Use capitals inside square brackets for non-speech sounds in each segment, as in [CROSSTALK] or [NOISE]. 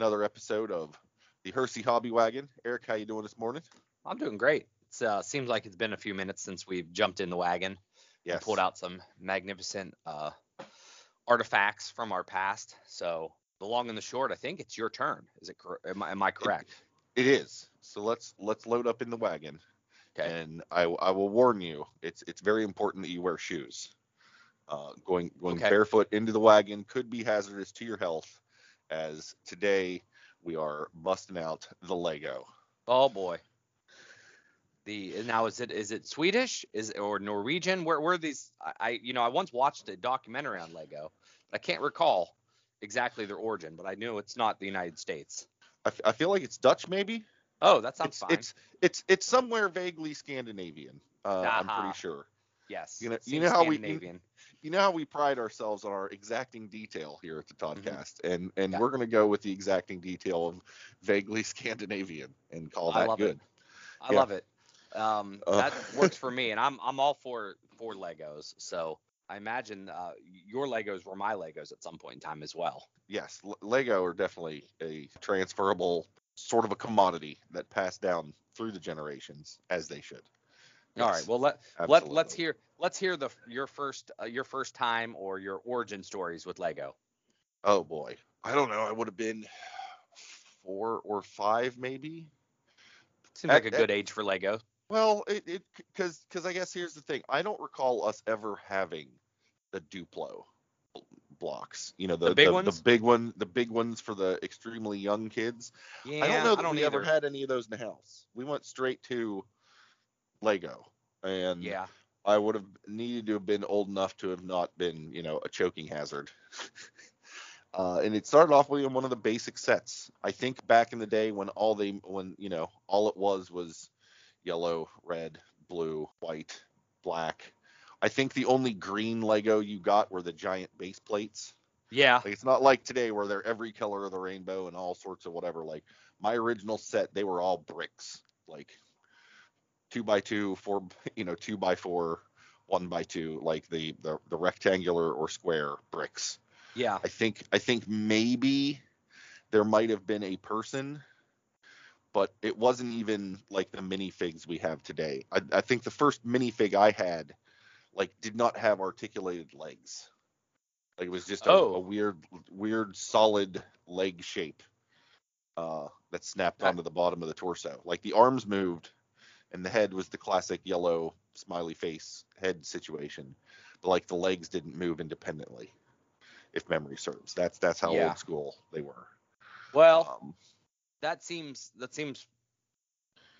another episode of the Hersey Hobby Wagon. Eric, how you doing this morning? I'm doing great. It uh, seems like it's been a few minutes since we've jumped in the wagon Yes. and pulled out some magnificent uh, artifacts from our past. So the long and the short, I think it's your turn. Is it? Cor- am, I, am I correct? It is. So let's let's load up in the wagon. Okay. And I, I will warn you, it's it's very important that you wear shoes. Uh, going going Okay. barefoot into the wagon could be hazardous to your health, as today we are busting out the Lego. Oh boy. The now is it is it Swedish is or Norwegian? Where where are these? I, I you know I once watched a documentary on Lego. I can't recall exactly their origin, but I knew it's not the United States. I, f- I feel like it's Dutch, maybe. Oh, that sounds It's fine. it's it's it's somewhere vaguely Scandinavian. Uh, I'm pretty sure. yes. you know- you know how we- Scandinavian. You know how we pride ourselves on our exacting detail here at the Toddcast, and and Mm-hmm. Yeah. we're gonna go with the exacting detail of vaguely [LAUGHS] Scandinavian and call that I love it. I Yeah. love it. Um, Uh. that [LAUGHS] works for me, and I'm I'm all for for Legos. So I imagine uh, your Legos were my Legos at some point in time as well. Yes, L- Lego are definitely a transferable sort of a commodity that passed down through the generations as they should. All Yes, right. Well, let let let's hear let's hear the your first uh, your first time or your origin stories with Lego. Oh boy, I don't know. I would have been four or five, maybe. Seems like a good age for Lego. Well, it it because because I guess here's the thing. I don't recall us ever having the Duplo blocks. You know the The big the, ones? the big one, the big ones for the extremely young kids. Yeah, I don't know that we either. ever had any of those in the house. We went straight to Lego, and Yeah. I would have needed to have been old enough to have not been, you know, a choking hazard. [LAUGHS] uh, and it started off with one of the basic sets. I think back in the day when all they, when you know, all it was was yellow, red, blue, white, black. I think the only green Lego you got were the giant base plates. Yeah. Like it's not like today where they're every color of the rainbow and all sorts of whatever. Like my original set, they were all bricks, like two by two, four, you know, two by four, one by two, like the the, the rectangular or square bricks. Yeah. I think I think maybe there might have been a person, but it wasn't even like the minifigs we have today. I, I think the first minifig I had, like, did not have articulated legs. Like it was just a, Oh. a weird, weird solid leg shape uh, that snapped onto the bottom of the torso. Like the arms moved, and the head was the classic yellow smiley face head situation. But like the legs didn't move independently, if memory serves. That's that's how Yeah. old school they were. Well, Um, that seems that seems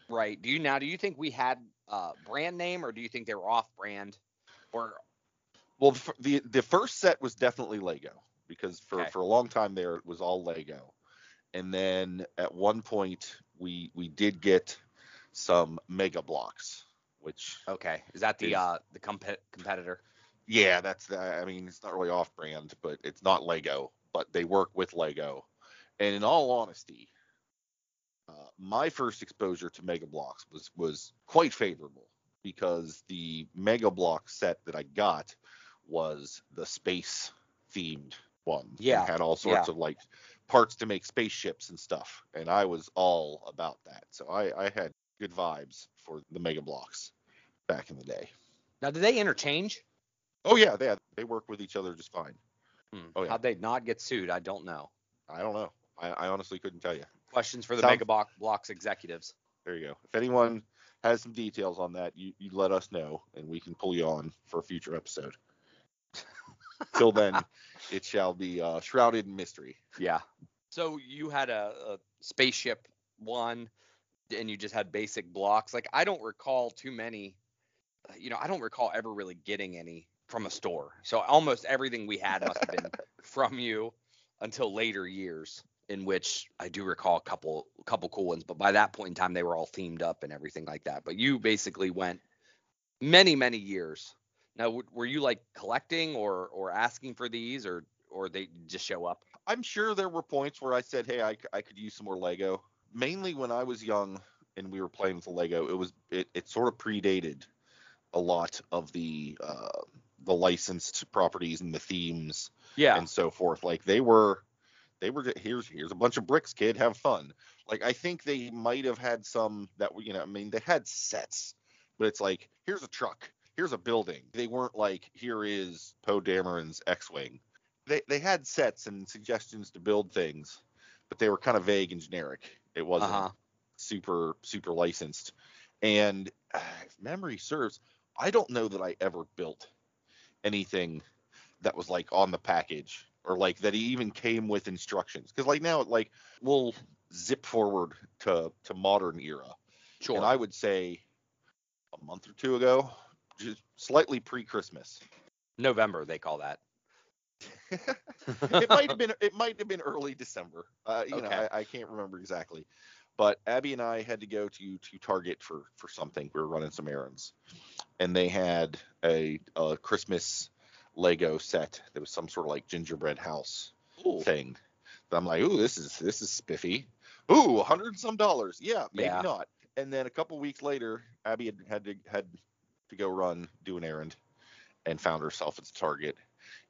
right. Do you now? Do you think we had uh, brand name, or do you think they were off brand, or well, the, the the first set was definitely Lego because for Okay. for a long time there it was all Lego, and then at one point we we did get some Mega Bloks, which okay? Is that the Is- uh, the comp- competitor? Yeah, that's the, I mean, it's not really off brand, but it's not Lego, but they work with Lego. And in all honesty, uh, my first exposure to Mega Bloks was was quite favorable because the Mega Block set that I got was the space themed one. Yeah, had all sorts of like parts to make spaceships and stuff, and I was all about that. So I, I had good vibes for the Mega Bloks back in the day. Now, do they interchange? Oh yeah, they they work with each other just fine. Hmm. Oh, yeah. How'd they not get sued? I don't know. I don't know. I, I honestly couldn't tell you. Questions for the Sounds- Mega Block Blocks executives. There you go. If anyone has some details on that, you, you let us know and we can pull you on for a future episode. [LAUGHS] Till then, it shall be uh, shrouded in mystery. Yeah. So you had a, a spaceship one, and you just had basic blocks. Like I don't recall too many. uh, You know, I don't recall ever really getting any from a store. So almost everything we had must have been [LAUGHS] from you until later years. in which I do recall a couple a couple cool ones, but by that point in time they were all themed up and everything like that. But you basically went many many years. Now w- were you like collecting or or asking for these or or they just show up? I'm sure there were points where I said, "Hey, I could use some more Lego." Mainly when I was young and we were playing with the Lego, it was it, it sort of predated a lot of the uh, the licensed properties and the themes Yeah. and so forth. Like they were they were here's here's a bunch of bricks, kid, have fun. Like I think they might have had some that were you know I mean they had sets, but it's like here's a truck, here's a building. They weren't like here is Poe Dameron's X-wing. They they had sets and suggestions to build things, but they were kind of vague and generic. It wasn't Uh-huh. super super licensed. And uh, if memory serves, I don't know that I ever built anything that was like on the package or like that he even came with instructions. Because like now, like we'll zip forward to to modern era, Sure. and I would say a month or two ago, just slightly pre-Christmas. November they call that. It might have [LAUGHS] been it might have been early December. Uh, you know, I, I can't remember exactly. But Abby and I had to go to to Target for for something. We were running some errands, and they had a, a Christmas Lego set. There was some sort of like gingerbread house Ooh. thing. I'm like, ooh, this is this is spiffy. Ooh, a hundred and some dollars. Yeah, maybe Yeah. not. And then a couple weeks later, Abby had, had to had to go run do an errand, and found herself at the Target,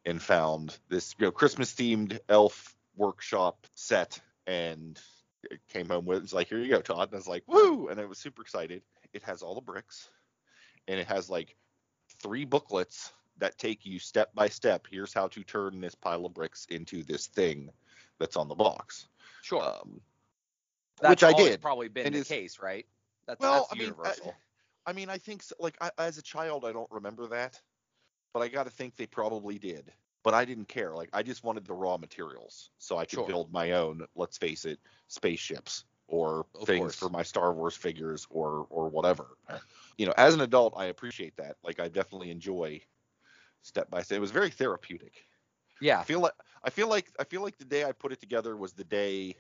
and found this you know Christmas themed elf workshop set, and it came home with it's like here you go, Todd. And I was like, woo, and I was super excited. It has all the bricks, and it has like three booklets that take you step by step. Here's how to turn this pile of bricks into this thing that's on the box. Sure. Um, That's which I did. probably been And the case, right? That's, Well, that's I mean, I- universal. I mean, I think so, like I, as a child, I don't remember that, but I got to think they probably did. But I didn't care. Like I just wanted the raw materials so I could Sure. build my own. Let's face it, spaceships or Of things course. for my Star Wars figures or or whatever. You know, as an adult, I appreciate that. Like I definitely enjoy step by step. It was very therapeutic. yeah. I feel like I feel like I feel like the day I put it together was the day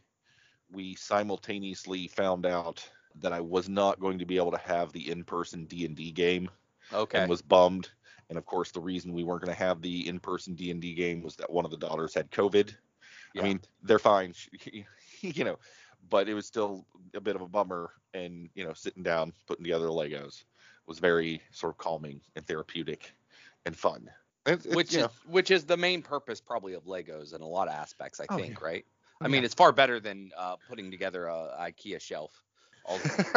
we simultaneously found out that I was not going to be able to have the in-person D&D game Okay. and was bummed. And of course, the reason we weren't going to have the in-person D&D game was that one of the daughters had COVID. Yeah. I mean, they're fine, [LAUGHS] you know, but it was still a bit of a bummer. And you know, sitting down, putting together Legos was very sort of calming and therapeutic and fun. It's- it's, which is know, which is the main purpose probably of Legos in a lot of aspects, I Oh, think, right? Oh, I mean, yeah. it's far better than uh, putting together a IKEA shelf. All [LAUGHS] [LAUGHS]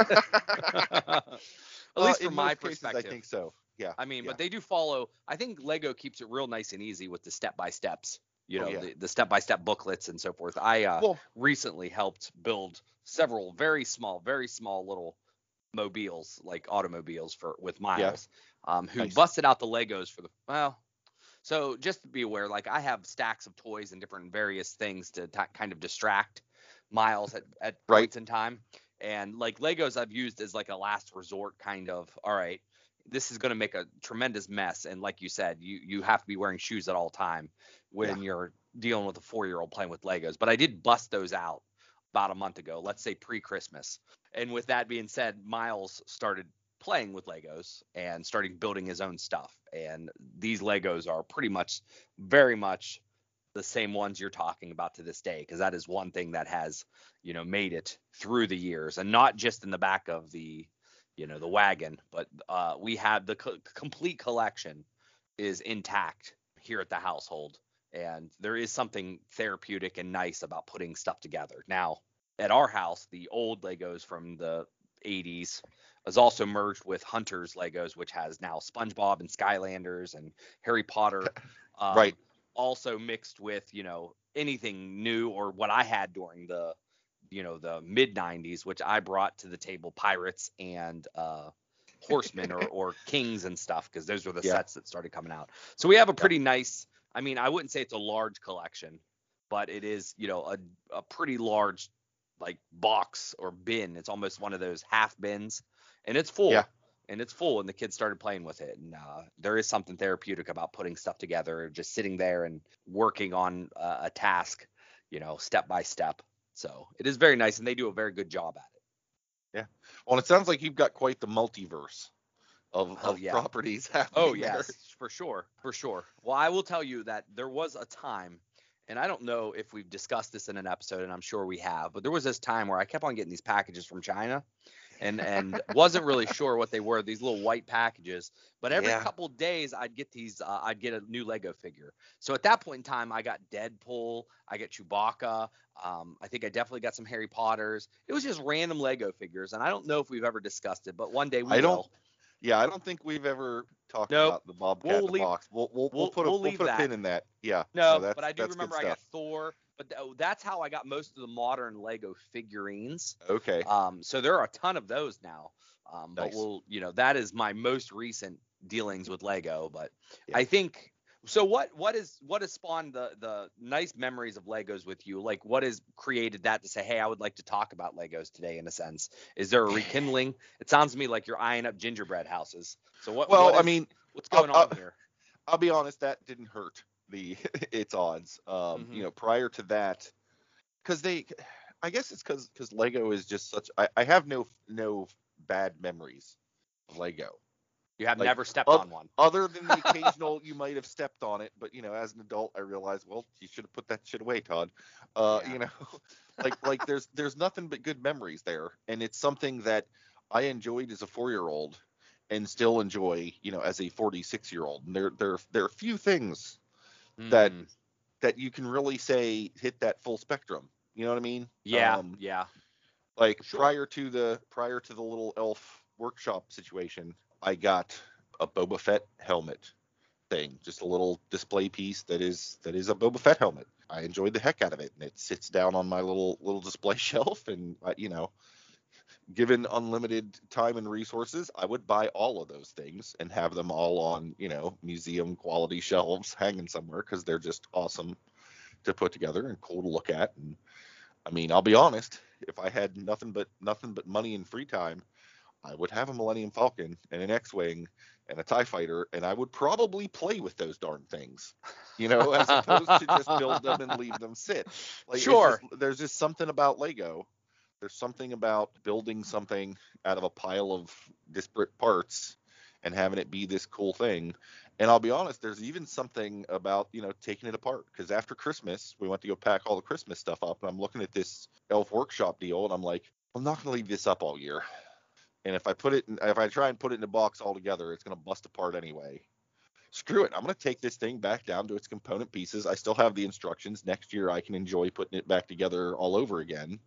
At least in from my most cases, perspective. I think so. Yeah. I mean, yeah. but they do follow. I think Lego keeps it real nice and easy with the step by steps. You Oh, know, yeah. the, the step by step booklets and so forth. I uh, well, recently helped build several very small, very small little mobiles, like automobiles for with Miles, um, who Nice. busted out the Legos for the well. So just to be aware, like I have stacks of toys and different various things to ta kind of distract Miles at, at Right. points in time. And like Legos, I've used as like a last resort kind of. All right, this is going to make a tremendous mess. And like you said, you you have to be wearing shoes at all time when you're dealing with a four year old playing with Legos. But I did bust those out about a month ago, let's say pre Christmas. And with that being said, Miles started playing with Legos and starting building his own stuff. And these Legos are pretty much very much the same ones you're talking about to this day because that is one thing that has you know made it through the years and not just in the back of the you know the wagon but uh, we have the co- complete collection is intact here at the household and there is something therapeutic and nice about putting stuff together now at our house the old legos from the 80s is also merged with hunters legos which has now spongebob and skylanders and harry potter um, [LAUGHS] Right. also mixed with you know anything new or what i had during the you know the mid 90s which i brought to the table pirates and uh horsemen or, [LAUGHS] or kings and stuff because those were the Yeah. sets that started coming out so we have a pretty nice i mean i wouldn't say it's a large collection but it is you know a, a pretty large like box or bin it's almost one of those half bins and it's full Yeah. and it's full and the kids started playing with it and uh, there is something therapeutic about putting stuff together just sitting there and working on uh, a task you know step by step So it is very nice, and they do a very good job at it. Yeah. Well, it sounds like you've got quite the multiverse of, Oh, of yeah. properties [LAUGHS] happening. Oh there. yes, for sure, for sure. Well, I will tell you that there was a time, and I don't know if we've discussed this in an episode, and I'm sure we have, but there was this time where I kept on getting these packages from China, and and wasn't really sure what they were. These little white packages, but every Yeah. couple days I'd get these. Uh, I'd get a new Lego figure. So at that point in time, I got Deadpool, I got Chewbacca. Um, I think I definitely got some Harry Potters. It was just random Lego figures, and I don't know if we've ever discussed it, but one day we I don't- will. Yeah, I don't think we've ever talked Nope. about the Bobcat We'll the leave- box. We'll we'll, we'll put a we'll put a pin in that. Yeah. No, that's, but I do remember I got. Thor. But th- that's how I got most of the modern Lego figurines. Okay. Um, so there are a ton of those now. Um, but we'll, you know, that is my most recent dealings with Lego. But Yeah. I think so. What what is what has spawned the the nice memories of Legos with you? Like what has created that to say, hey, I would like to talk about Legos today? In a sense, is there a [LAUGHS] rekindling? it sounds to me like you're eyeing up gingerbread houses. So what? well, what I mean, what's I'll- going on I'll- here? I'll be honest, that didn't hurt the [LAUGHS] its odds. Um, Mhm. you know, prior to that, because they, I guess it's because because Lego is just such. I, I have no no bad memories of Lego. You have like, never stepped oth- on one. Other than the [LAUGHS] occasional, you might have stepped on it, but you know, as an adult, I realized, well, you should have put that shit away, Todd. Uh, Yeah. You know, [LAUGHS] like like there's there's nothing but good memories there, and it's something that I enjoyed as a four year old, and still enjoy, you know, as a 46 year old. And there there there are few things Mm. that you can really say hit that full spectrum. You know what I mean? Yeah, Um, yeah. like Sure. prior to the prior to the little elf workshop situation, I got a Boba Fett helmet thing, just a little display piece that is that is a Boba Fett helmet. I enjoyed the heck out of it, and it sits down on my little little display [LAUGHS] shelf. And I, you know, given unlimited time and resources, I would buy all of those things and have them all on you know museum quality shelves [LAUGHS] hanging somewhere because they're just awesome to put together and cool to look at. And I mean, I'll be honest, if I had nothing but nothing but money and free time, I would have a Millennium Falcon and an X-wing and a Tie Fighter, and I would probably play with those darn things, you know, as opposed to just build them and leave them sit. Like, Sure. just- there's just something about Lego. There's something about building something out of a pile of disparate parts and having it be this cool thing. And I'll be honest, there's even something about, you know, taking it apart. Because after Christmas, we went to go pack all the Christmas stuff up, and I'm looking at this Elf Workshop deal, and I'm like, I'm not going to leave this up all year. And if I put it, in, if I try and put it in a box all together, it's going to bust apart anyway. Screw it. I'm going to take this thing back down to its component pieces. I still have the instructions. Next year, I can enjoy putting it back together all over again.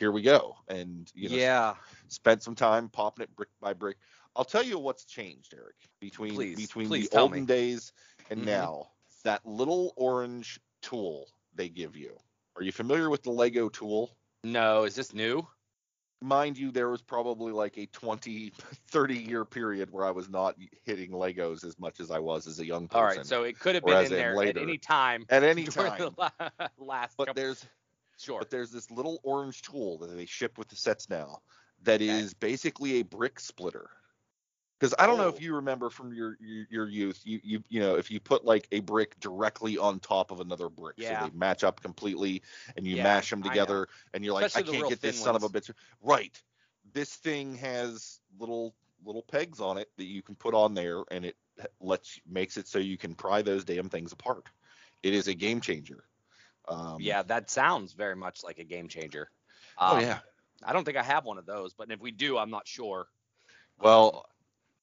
Here we go. And, you know, yeah. spent some time popping it brick by brick. I'll tell you what's changed, Eric, between Please, between please the olden me. days and Mhm. now. That little orange tool they give you. Are you familiar with the Lego tool? No, is this new? Mind you, there was probably like a 20, [LAUGHS] 30 year period where I was not hitting Legos as much as I was as a young person. All right, so it could have been in there later. at any time. at any [LAUGHS] during time. the [LAUGHS] last But couple. there's Sure. but there's this little orange tool that they ship with the sets now that is Okay. basically a brick splitter. Because I don't know Oh. if you remember from your, your your youth, you you you know if you put like a brick directly on top of another brick, Yeah. so they match up completely, and you Yeah, mash them together, and you're like, I can't get this thin son of a bitch. Right. This thing has little little pegs on it that you can put on there, and it lets makes it so you can pry those damn things apart. It is a game changer. Um, yeah, that sounds very much like a game changer. Oh Um, yeah. I don't think I have one of those, but if we do, I'm not sure. Well,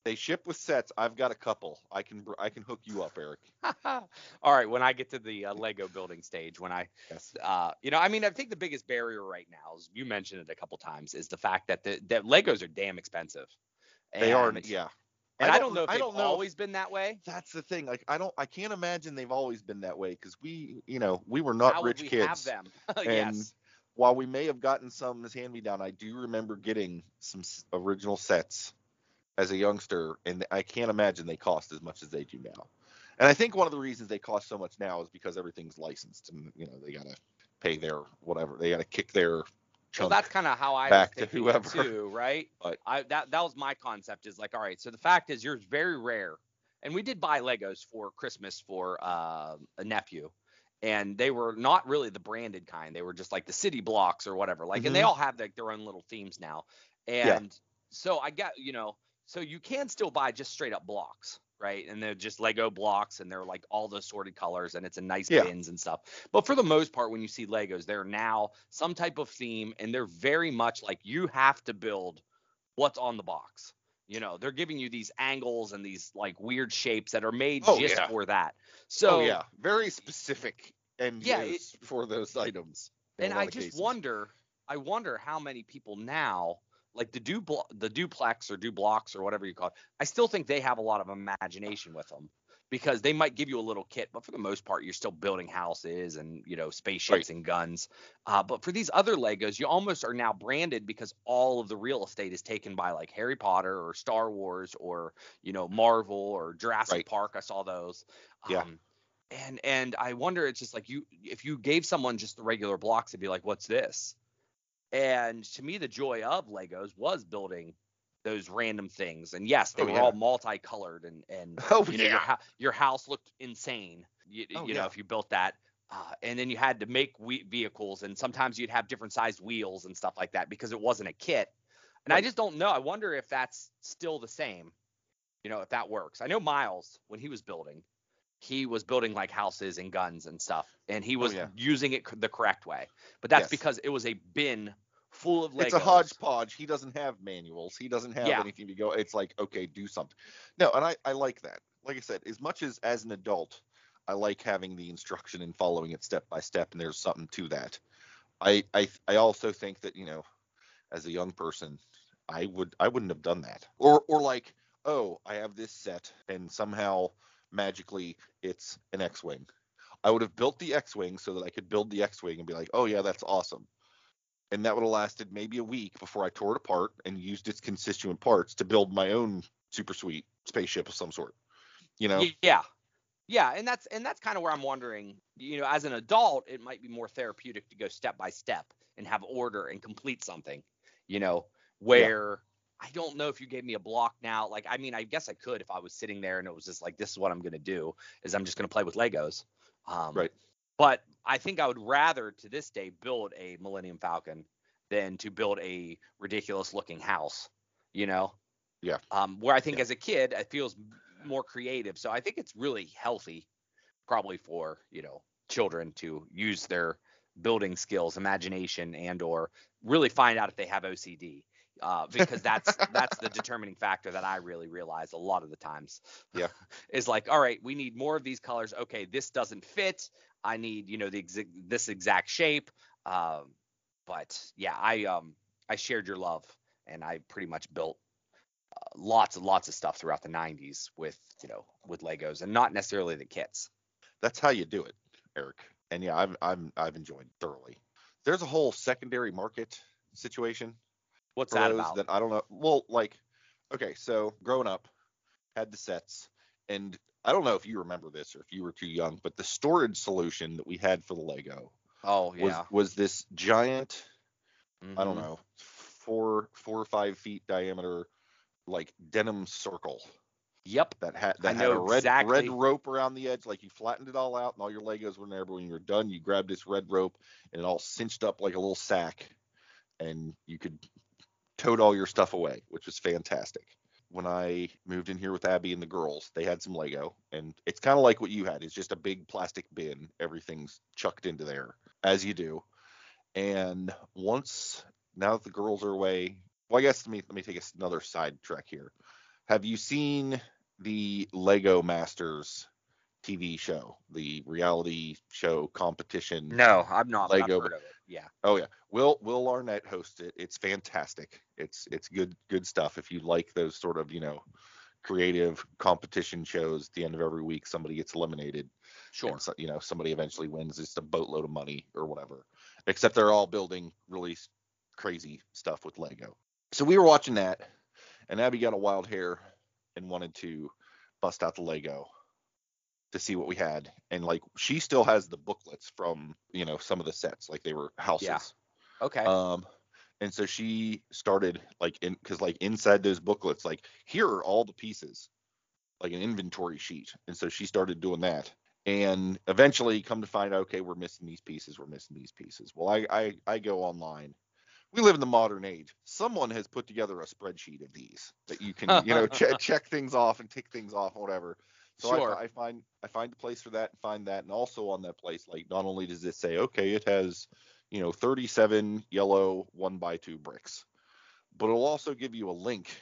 they ship with sets. I've got a couple. I can I can hook you up, Eric. [LAUGHS] All right, when I get to the uh, Lego building stage, when I, Yes. uh, you know, I mean, I think the biggest barrier right now, is you mentioned it a couple times, is the fact that the that Legos are damn expensive. They are. Yeah. And I don't, know if I they've don't know. if- always been that way. that's the thing. Like I don't. I can't imagine they've always been that way because we, you know, we were not How rich we have kids. them? [LAUGHS] And yes. while we may have gotten some as hand me down, I do remember getting some original sets as a youngster, and I can't imagine they cost as much as they do now. And I think one of the reasons they cost so much now is because everything's licensed, and you know they gotta pay their whatever, they gotta kick their Chunk. that's kind of how I back to whoever. too, right? [LAUGHS] But- I that that was my concept is like, all right, so the fact is yours very rare, and we did buy Legos for Christmas for uh, a nephew, and they were not really the branded kind. They were just like the city blocks or whatever. Like, and they Mhm. all have like their own little themes now. And so I got, you know, so you can still buy just straight up blocks, right? And they're just Lego blocks and they're like all the assorted colors and it's a nice Yeah. bins and stuff. But for the most part, when you see Legos, they're now some type of theme and they're very much like you have to build what's on the box. You know, they're giving you these angles and these like weird shapes that are made Oh, just yeah. for that. So oh yeah, very specific and Yeah, use for those items. and I just cases. wonder, I wonder how many people now, like the du the duplex or dublocks or whatever you call it, I still think they have a lot of imagination with them because they might give you a little kit, but for the most part, you're still building houses and you know spaceships and guns. Uh, but for these other Legos, you almost are now branded because all of the real estate is taken by like Harry Potter or Star Wars or you know Marvel or Jurassic Right. Park. I saw those. Yeah. Um, and and I wonder, it's just like you, if you gave someone just the regular blocks, it'd be like, what's this? And to me, the joy of Legos was building those random things. And yes, they Oh, were yeah. all multicolored and and [LAUGHS] Oh, you know, your, yeah. hou- your house looked insane. You, Oh, you know, yeah. if you built that. Uh, and then you had to make we- vehicles, and sometimes you'd have different sized wheels and stuff like that because it wasn't a kit. And I just don't know. I wonder if that's still the same. You know, if that works. I know Miles when he was building, he was building like houses and guns and stuff, and he oh, was Oh, yeah. using it the correct way. But that's Yes. because it was a bin full of Legos. It's a hodgepodge. He doesn't have manuals. He doesn't have Yeah. anything to go. It's like, okay, do something. No, and I, I like that. Like I said, as much as as an adult, I like having the instruction and following it step by step, and there's something to that. I I I also think that you know, as a young person, I would I wouldn't have done that. Or or like, oh, I have this set, and somehow magically it's an X-wing. I would have built the X-wing so that I could build the X-wing and be like, oh yeah, that's awesome and that would have lasted maybe a week before I tore it apart and used its constituent parts to build my own super sweet spaceship of some sort. You know? Yeah. Yeah, and that's and that's kind of where I'm wondering, you know, as an adult, it might be more therapeutic to go step by step and have order and complete something, you know, where I don't know if you gave me a block now, like I mean, I guess I could if I was sitting there and it was just like this is what I'm going to do is I'm just going to play with Legos. Um Right. But I think I would rather to this day build a Millennium Falcon than to build a ridiculous looking house, you know? Yeah. Um, where I think Yeah. as a kid, it feels more creative. So I think it's really healthy, probably for you know children to use their building skills, imagination, and or really find out if they have OCD. Uh, because that's that's the determining factor that I really realize a lot of the times. [LAUGHS] Yeah. [LAUGHS] is like, all right, we need more of these colors. Okay, this doesn't fit. I need you know the exa- this exact shape. Um, but yeah, I um I shared your love, and I pretty much built uh, lots and lots of stuff throughout the 90s with you know with Legos and not necessarily the kits. That's how you do it, Eric. And yeah, I've I'm I've enjoyed thoroughly. There's a whole secondary market situation What's that about? that I don't know. Well, like, okay, so growing up, had the sets, and I don't know if you remember this or if you were too young, but the storage solution that we had for the Lego oh was yeah. was this giant I don't Mhm. know, four four or five feet diameter, like denim circle Yep. that had that had a red exactly. red rope around the edge. Like you flattened it all out, and all your Legos were in there. But when you were done, you grabbed this red rope, and it all cinched up like a little sack, and you could tote all your stuff away, which was fantastic. When I moved in here with Abby and the girls, they had some Lego, and it's kind of like what you had. It's just a big plastic bin. Everything's chucked into there, as you do. And once now that the girls are away, well, I guess let me let me take us another side track here. Have you seen the Lego Masters TV show, the reality show competition? No, I'm not. but I've Lego- heard of it. Yeah. Oh yeah, Will Will Arnett hosts it. It's fantastic. It's it's good good stuff. If you like those sort of you know creative competition shows, at the end of every week somebody gets eliminated. Sure. So, you know somebody eventually wins just a boatload of money or whatever. Except they're all building really crazy stuff with Lego. So we were watching that, and Abby got a wild hair and wanted to bust out the Lego to see what we had. And like she still has the booklets from you know some of the sets, like they were houses. Yeah. Okay. Um, and so she started like in because like inside those booklets, like here are all the pieces, like an inventory sheet. And so she started doing that. and eventually come to find out, okay, we're missing these pieces, we're missing these pieces. Well, I I, I go online. We live in the modern age. Someone has put together a spreadsheet of these that you can, you know, [LAUGHS] ch- check things off and tick things off, whatever. So Sure. I, I find I find the place for that and find that, and also on that place, like not only does it say, okay, it has, you know, 37 yellow one by two bricks, but it'll also give you a link,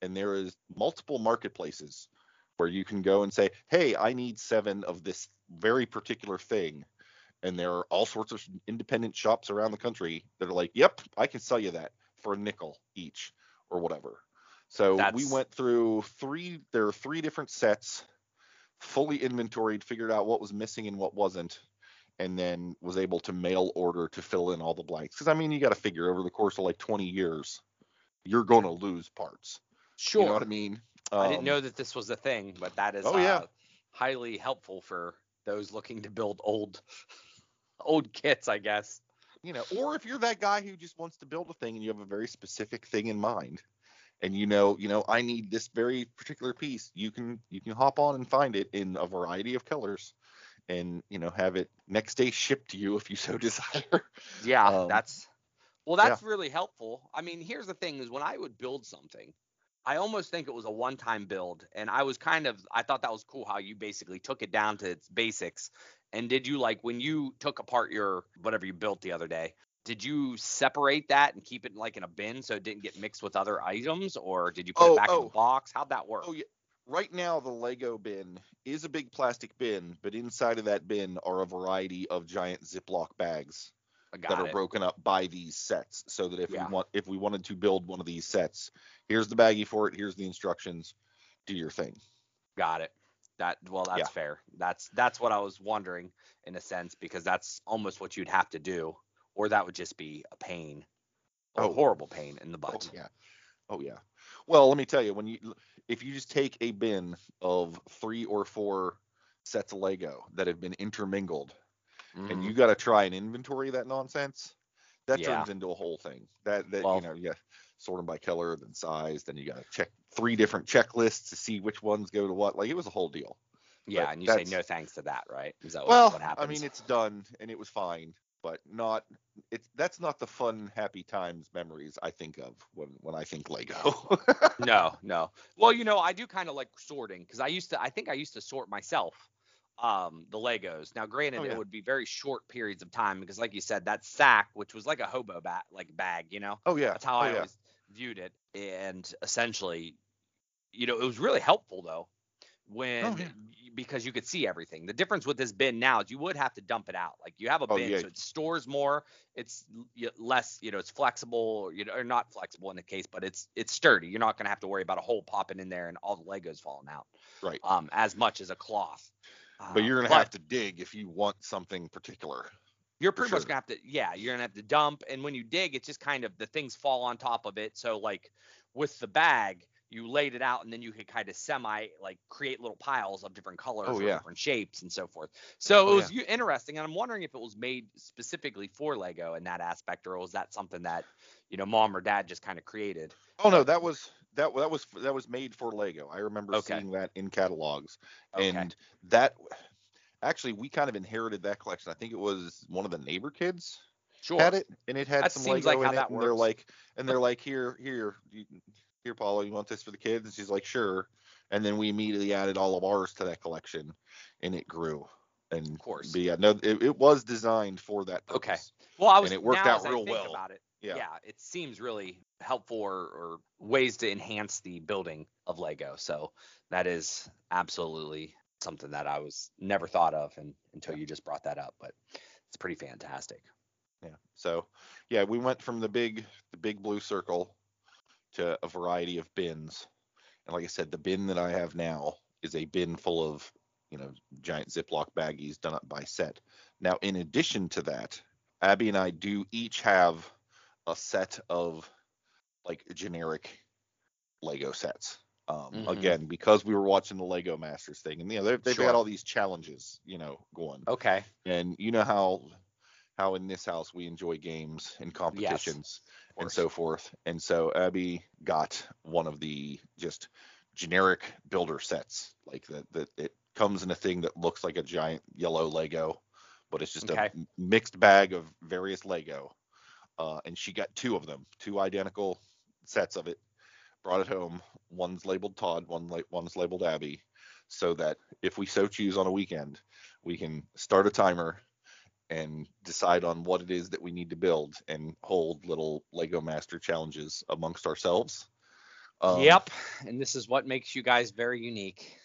and there is multiple marketplaces where you can go and say, hey, I need seven of this very particular thing, and there are all sorts of independent shops around the country that are like, yep, I can sell you that for a nickel each or whatever. So we went through three. There are three different sets, fully inventoried, figured out what was missing and what wasn't, and then was able to mail order to fill in all the blanks. Because I mean, you got to figure over the course of like 20 years, you're going to lose parts. Sure. You know what I mean? I didn't Um, know that this was a thing, but that is Oh, yeah. uh, highly helpful for those looking to build old [LAUGHS] old kits, I guess. you know, or if you're that guy who just wants to build a thing and you have a very specific thing in mind, and you know, you know, I need this very particular piece, you can you can hop on and find it in a variety of colors, and you know, have it next day shipped to you if you so [LAUGHS] desire. Yeah, Um, that's well, that's really helpful. I mean, here's the thing: is when I would build something, I almost think it was a one-time build, and I was kind of I thought that was cool how you basically took it down to its basics. And did you like when you took apart your whatever you built the other day? Did you separate that and keep it like in a bin so it didn't get mixed with other items, or did you put Oh, it back in oh. the box? How'd that work? Oh yeah. Right now, the Lego bin is a big plastic bin, but inside of that bin are a variety of giant Ziploc bags that are it. broken up by these sets so that if Yeah. we want if we wanted to build one of these sets here's the baggie for it here's the instructions do your thing Got it. That well, that's Yeah. fair. That's that's what I was wondering in a sense because that's almost what you'd have to do, or that would just be a pain, a Oh. horrible pain in the oh butt. yeah oh yeah well let me tell you when you if you just take a bin of three or four sets of lego that have been intermingled and Mhm. you got to try and inventory that nonsense that Yeah. turns into a whole thing that that Well- you know yeah sort them by color then size then you got to check three different checklists to see which ones go to what like it was a whole deal yeah, but and you say no thanks to that, right? Is that what, well what happens? i mean it's done and it was fine but not it's that's not the fun happy times memories i think of when when i think lego [LAUGHS] no, no. Well, you know, I do kind of like sorting because I used to. I think I used to sort myself. Um, the Legos. Now, granted, Oh, yeah. it would be very short periods of time because, like you said, that sack, which was like a hobo bat, like bag, you know, oh yeah That's how oh, I yeah. always viewed it. And essentially, you know, it was really helpful though when Oh, yeah. because you could see everything. The difference with this bin now is you would have to dump it out. Like you have a Oh, bin, yeah. so it stores more. It's less, you know, it's flexible, you know, or not flexible in the case, but it's it's sturdy. You're not gonna have to worry about a hole popping in there and all the Legos falling out. Right. Um, as much as a cloth. but Uh, you're gonna have to dig if you want something particular You're pretty much gonna have to, yeah, you're gonna have to dump, and when you dig, it's just kind of the things fall on top of it. So like with the bag, you laid it out, and then you could kind of semi like create little piles of different colors Oh, or yeah. different shapes and so forth. So Oh, it was u- interesting, and I'm wondering if it was made specifically for Lego in that aspect, or was that something that you know mom or dad just kind of created? Oh no, that was that that was that was made for Lego. I remember Okay. seeing that in catalogs, Okay. and that actually we kind of inherited that collection. I think it was one of the neighbor kids Sure. had it, and it had That some Lego like how in it, that and they're like, and they're like, here, here, you, here, Paula, you want this for the kids? And she's like, sure. And then we immediately added all of ours to that collection, and it grew. And Of course. but yeah, no, it, it was designed for that purpose. Okay. Well, I was and it worked out real well. About it, Yeah. it seems really helpful or, or ways to enhance the building of Lego. So that is absolutely something that I was never thought of and, until you just brought that up. But it's pretty fantastic. Yeah. So, yeah, we went from the big the big blue circle to a variety of bins. And like I said, the bin that I have now is a bin full of, you know, giant Ziploc baggies done up by set. Now, in addition to that, Abby and I do each have a set of like generic Lego sets. Um, Mhm. Again, because we were watching the Lego Masters thing, and you know they've, they've Sure. got all these challenges, you know, going Okay. and you know how how in this house we enjoy games and competitions Of and so forth and so abby got one of the just generic builder sets like that that it comes in a thing that looks like a giant yellow Lego, but it's just Okay. a mixed bag of various Lego. Uh, and she got two of them, two identical sets of it. Brought it home. One's labeled Todd, one la- one's labeled Abby, so that if we so choose on a weekend, we can start a timer and decide on what it is that we need to build and hold little Lego Master challenges amongst ourselves. Um, yep. And this is what makes you guys very unique.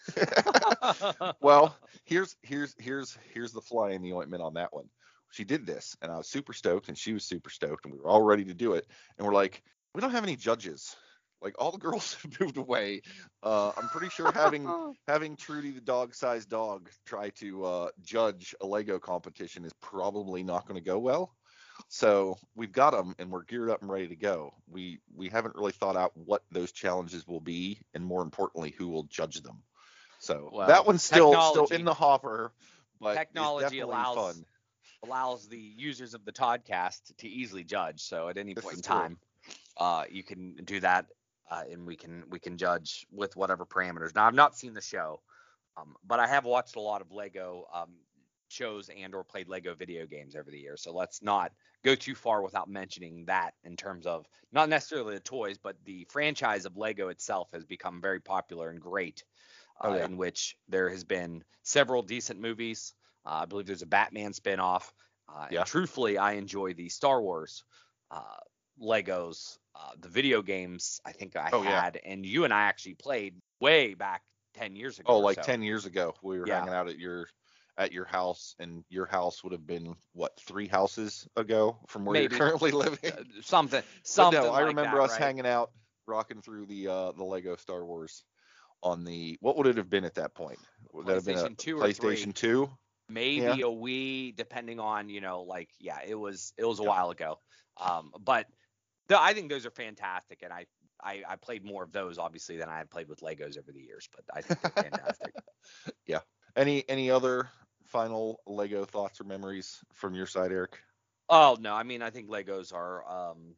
[LAUGHS] well, here's here's here's here's the fly in the ointment on that one. She did this, and I was super stoked, and she was super stoked, and we were all ready to do it. And we're like, we don't have any judges. Like all the girls [LAUGHS] have moved away. Uh, I'm pretty sure having [LAUGHS] having Trudy the dog-sized dog try to uh, judge a Lego competition is probably not going to go well. So we've got them, and we're geared up and ready to go. We we haven't really thought out what those challenges will be, and more importantly, who will judge them. So Well, that one's still still in the hopper, but it's technology definitely allows fun. allows the users of the Toddcast to easily judge. So at any This point in time, uh, you can do that, uh, and we can we can judge with whatever parameters. Now I've not seen the show, um, but I have watched a lot of Lego um, shows and or played Lego video games over the years. So let's not go too far without mentioning that in terms of not necessarily the toys, but the franchise of Lego itself has become very popular and great. Uh, Oh, yeah. In which there has been several decent movies. Uh, I believe there's a Batman spinoff. Uh, Yeah. Truthfully, I enjoy the Star Wars uh, Legos, uh, the video games. I think I Oh, yeah. had, and you and I actually played way back ten years ago. Oh, like so. ten years ago, we were Yeah. hanging out at your at your house, and your house would have been what three houses ago from where Maybe. you're currently [LAUGHS] living. Uh, something, But something. no, I like remember that, us right? hanging out, rocking through the uh, the Lego Star Wars on the what would it have been at that point? Would that have been a PlayStation 2 or 3. PlayStation Two? maybe Yeah. a Wii, depending on you know, like yeah, it was it was a Yeah. while ago. Um, but I think those are fantastic, and I, I I played more of those obviously than I have played with Legos over the years, but I think they're fantastic. [LAUGHS] Yeah. Any any other final Lego thoughts or memories from your side, Eric? oh no, I mean I think Legos are um.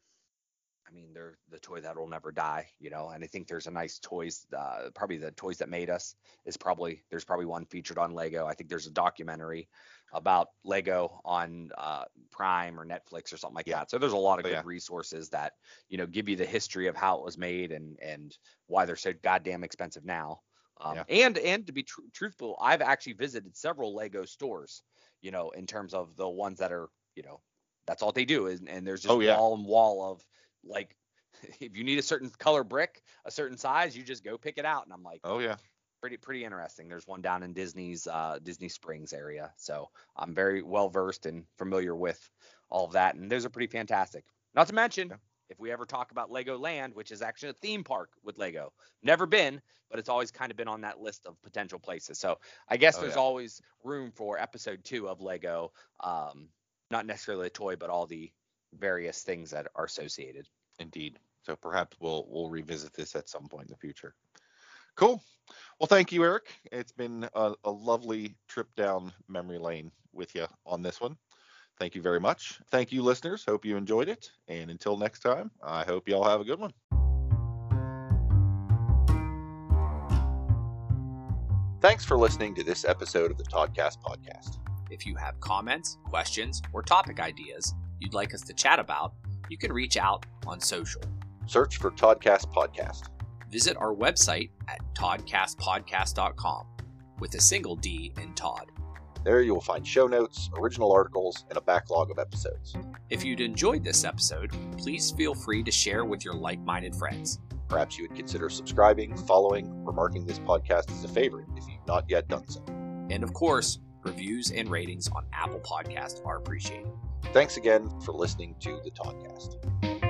I mean, they're the toy that will never die, you know. And I think there's a nice toys, uh, probably the toys that made us is probably there's probably one featured on Lego. I think there's a documentary about Lego on uh, Prime or Netflix or something like Yeah. that. So there's a lot of Oh, good yeah. resources that you know give you the history of how it was made and and why they're so goddamn expensive now. Um, Yeah. And and to be tr- truthful, I've actually visited several Lego stores, you know, in terms of the ones that are you know that's all they do is and there's just Oh, wall and wall of like [LAUGHS] if you need a certain color brick, a certain size, you just go pick it out. And I'm like, Oh yeah, pretty pretty interesting. There's one down in Disney's uh, Disney Springs area, so I'm very well versed and familiar with all of that, and those are pretty fantastic. Not to mention, Yeah. if we ever talk about Legoland, which is actually a theme park with Lego, never been, but it's always kind of been on that list of potential places. So I guess Oh, there's yeah. always room for episode two of Lego, um, not necessarily a toy, but all the various things that are associated. indeed. So perhaps we'll we'll revisit this at some point in the future. Cool. Well, thank you, Eric. It's been a, a lovely trip down memory lane with you on this one. Thank you very much. Thank you, listeners. Hope you enjoyed it. And until next time, I hope you all have a good one. Thanks for listening to this episode of the Toddcast podcast. If you have comments, questions, or topic ideas you'd like us to chat about, you can reach out on social. Search for Toddcast Podcast. Visit our website at toddcastpodcast.com with a single D in Todd. There you will find show notes, original articles, and a backlog of episodes. If you'd enjoyed this episode, please feel free to share with your like minded friends. Perhaps you would consider subscribing, following, or marking this podcast as a favorite if you've not yet done so. And of course, reviews and ratings on Apple Podcast are appreciated. Thanks again for listening to the Toddcast.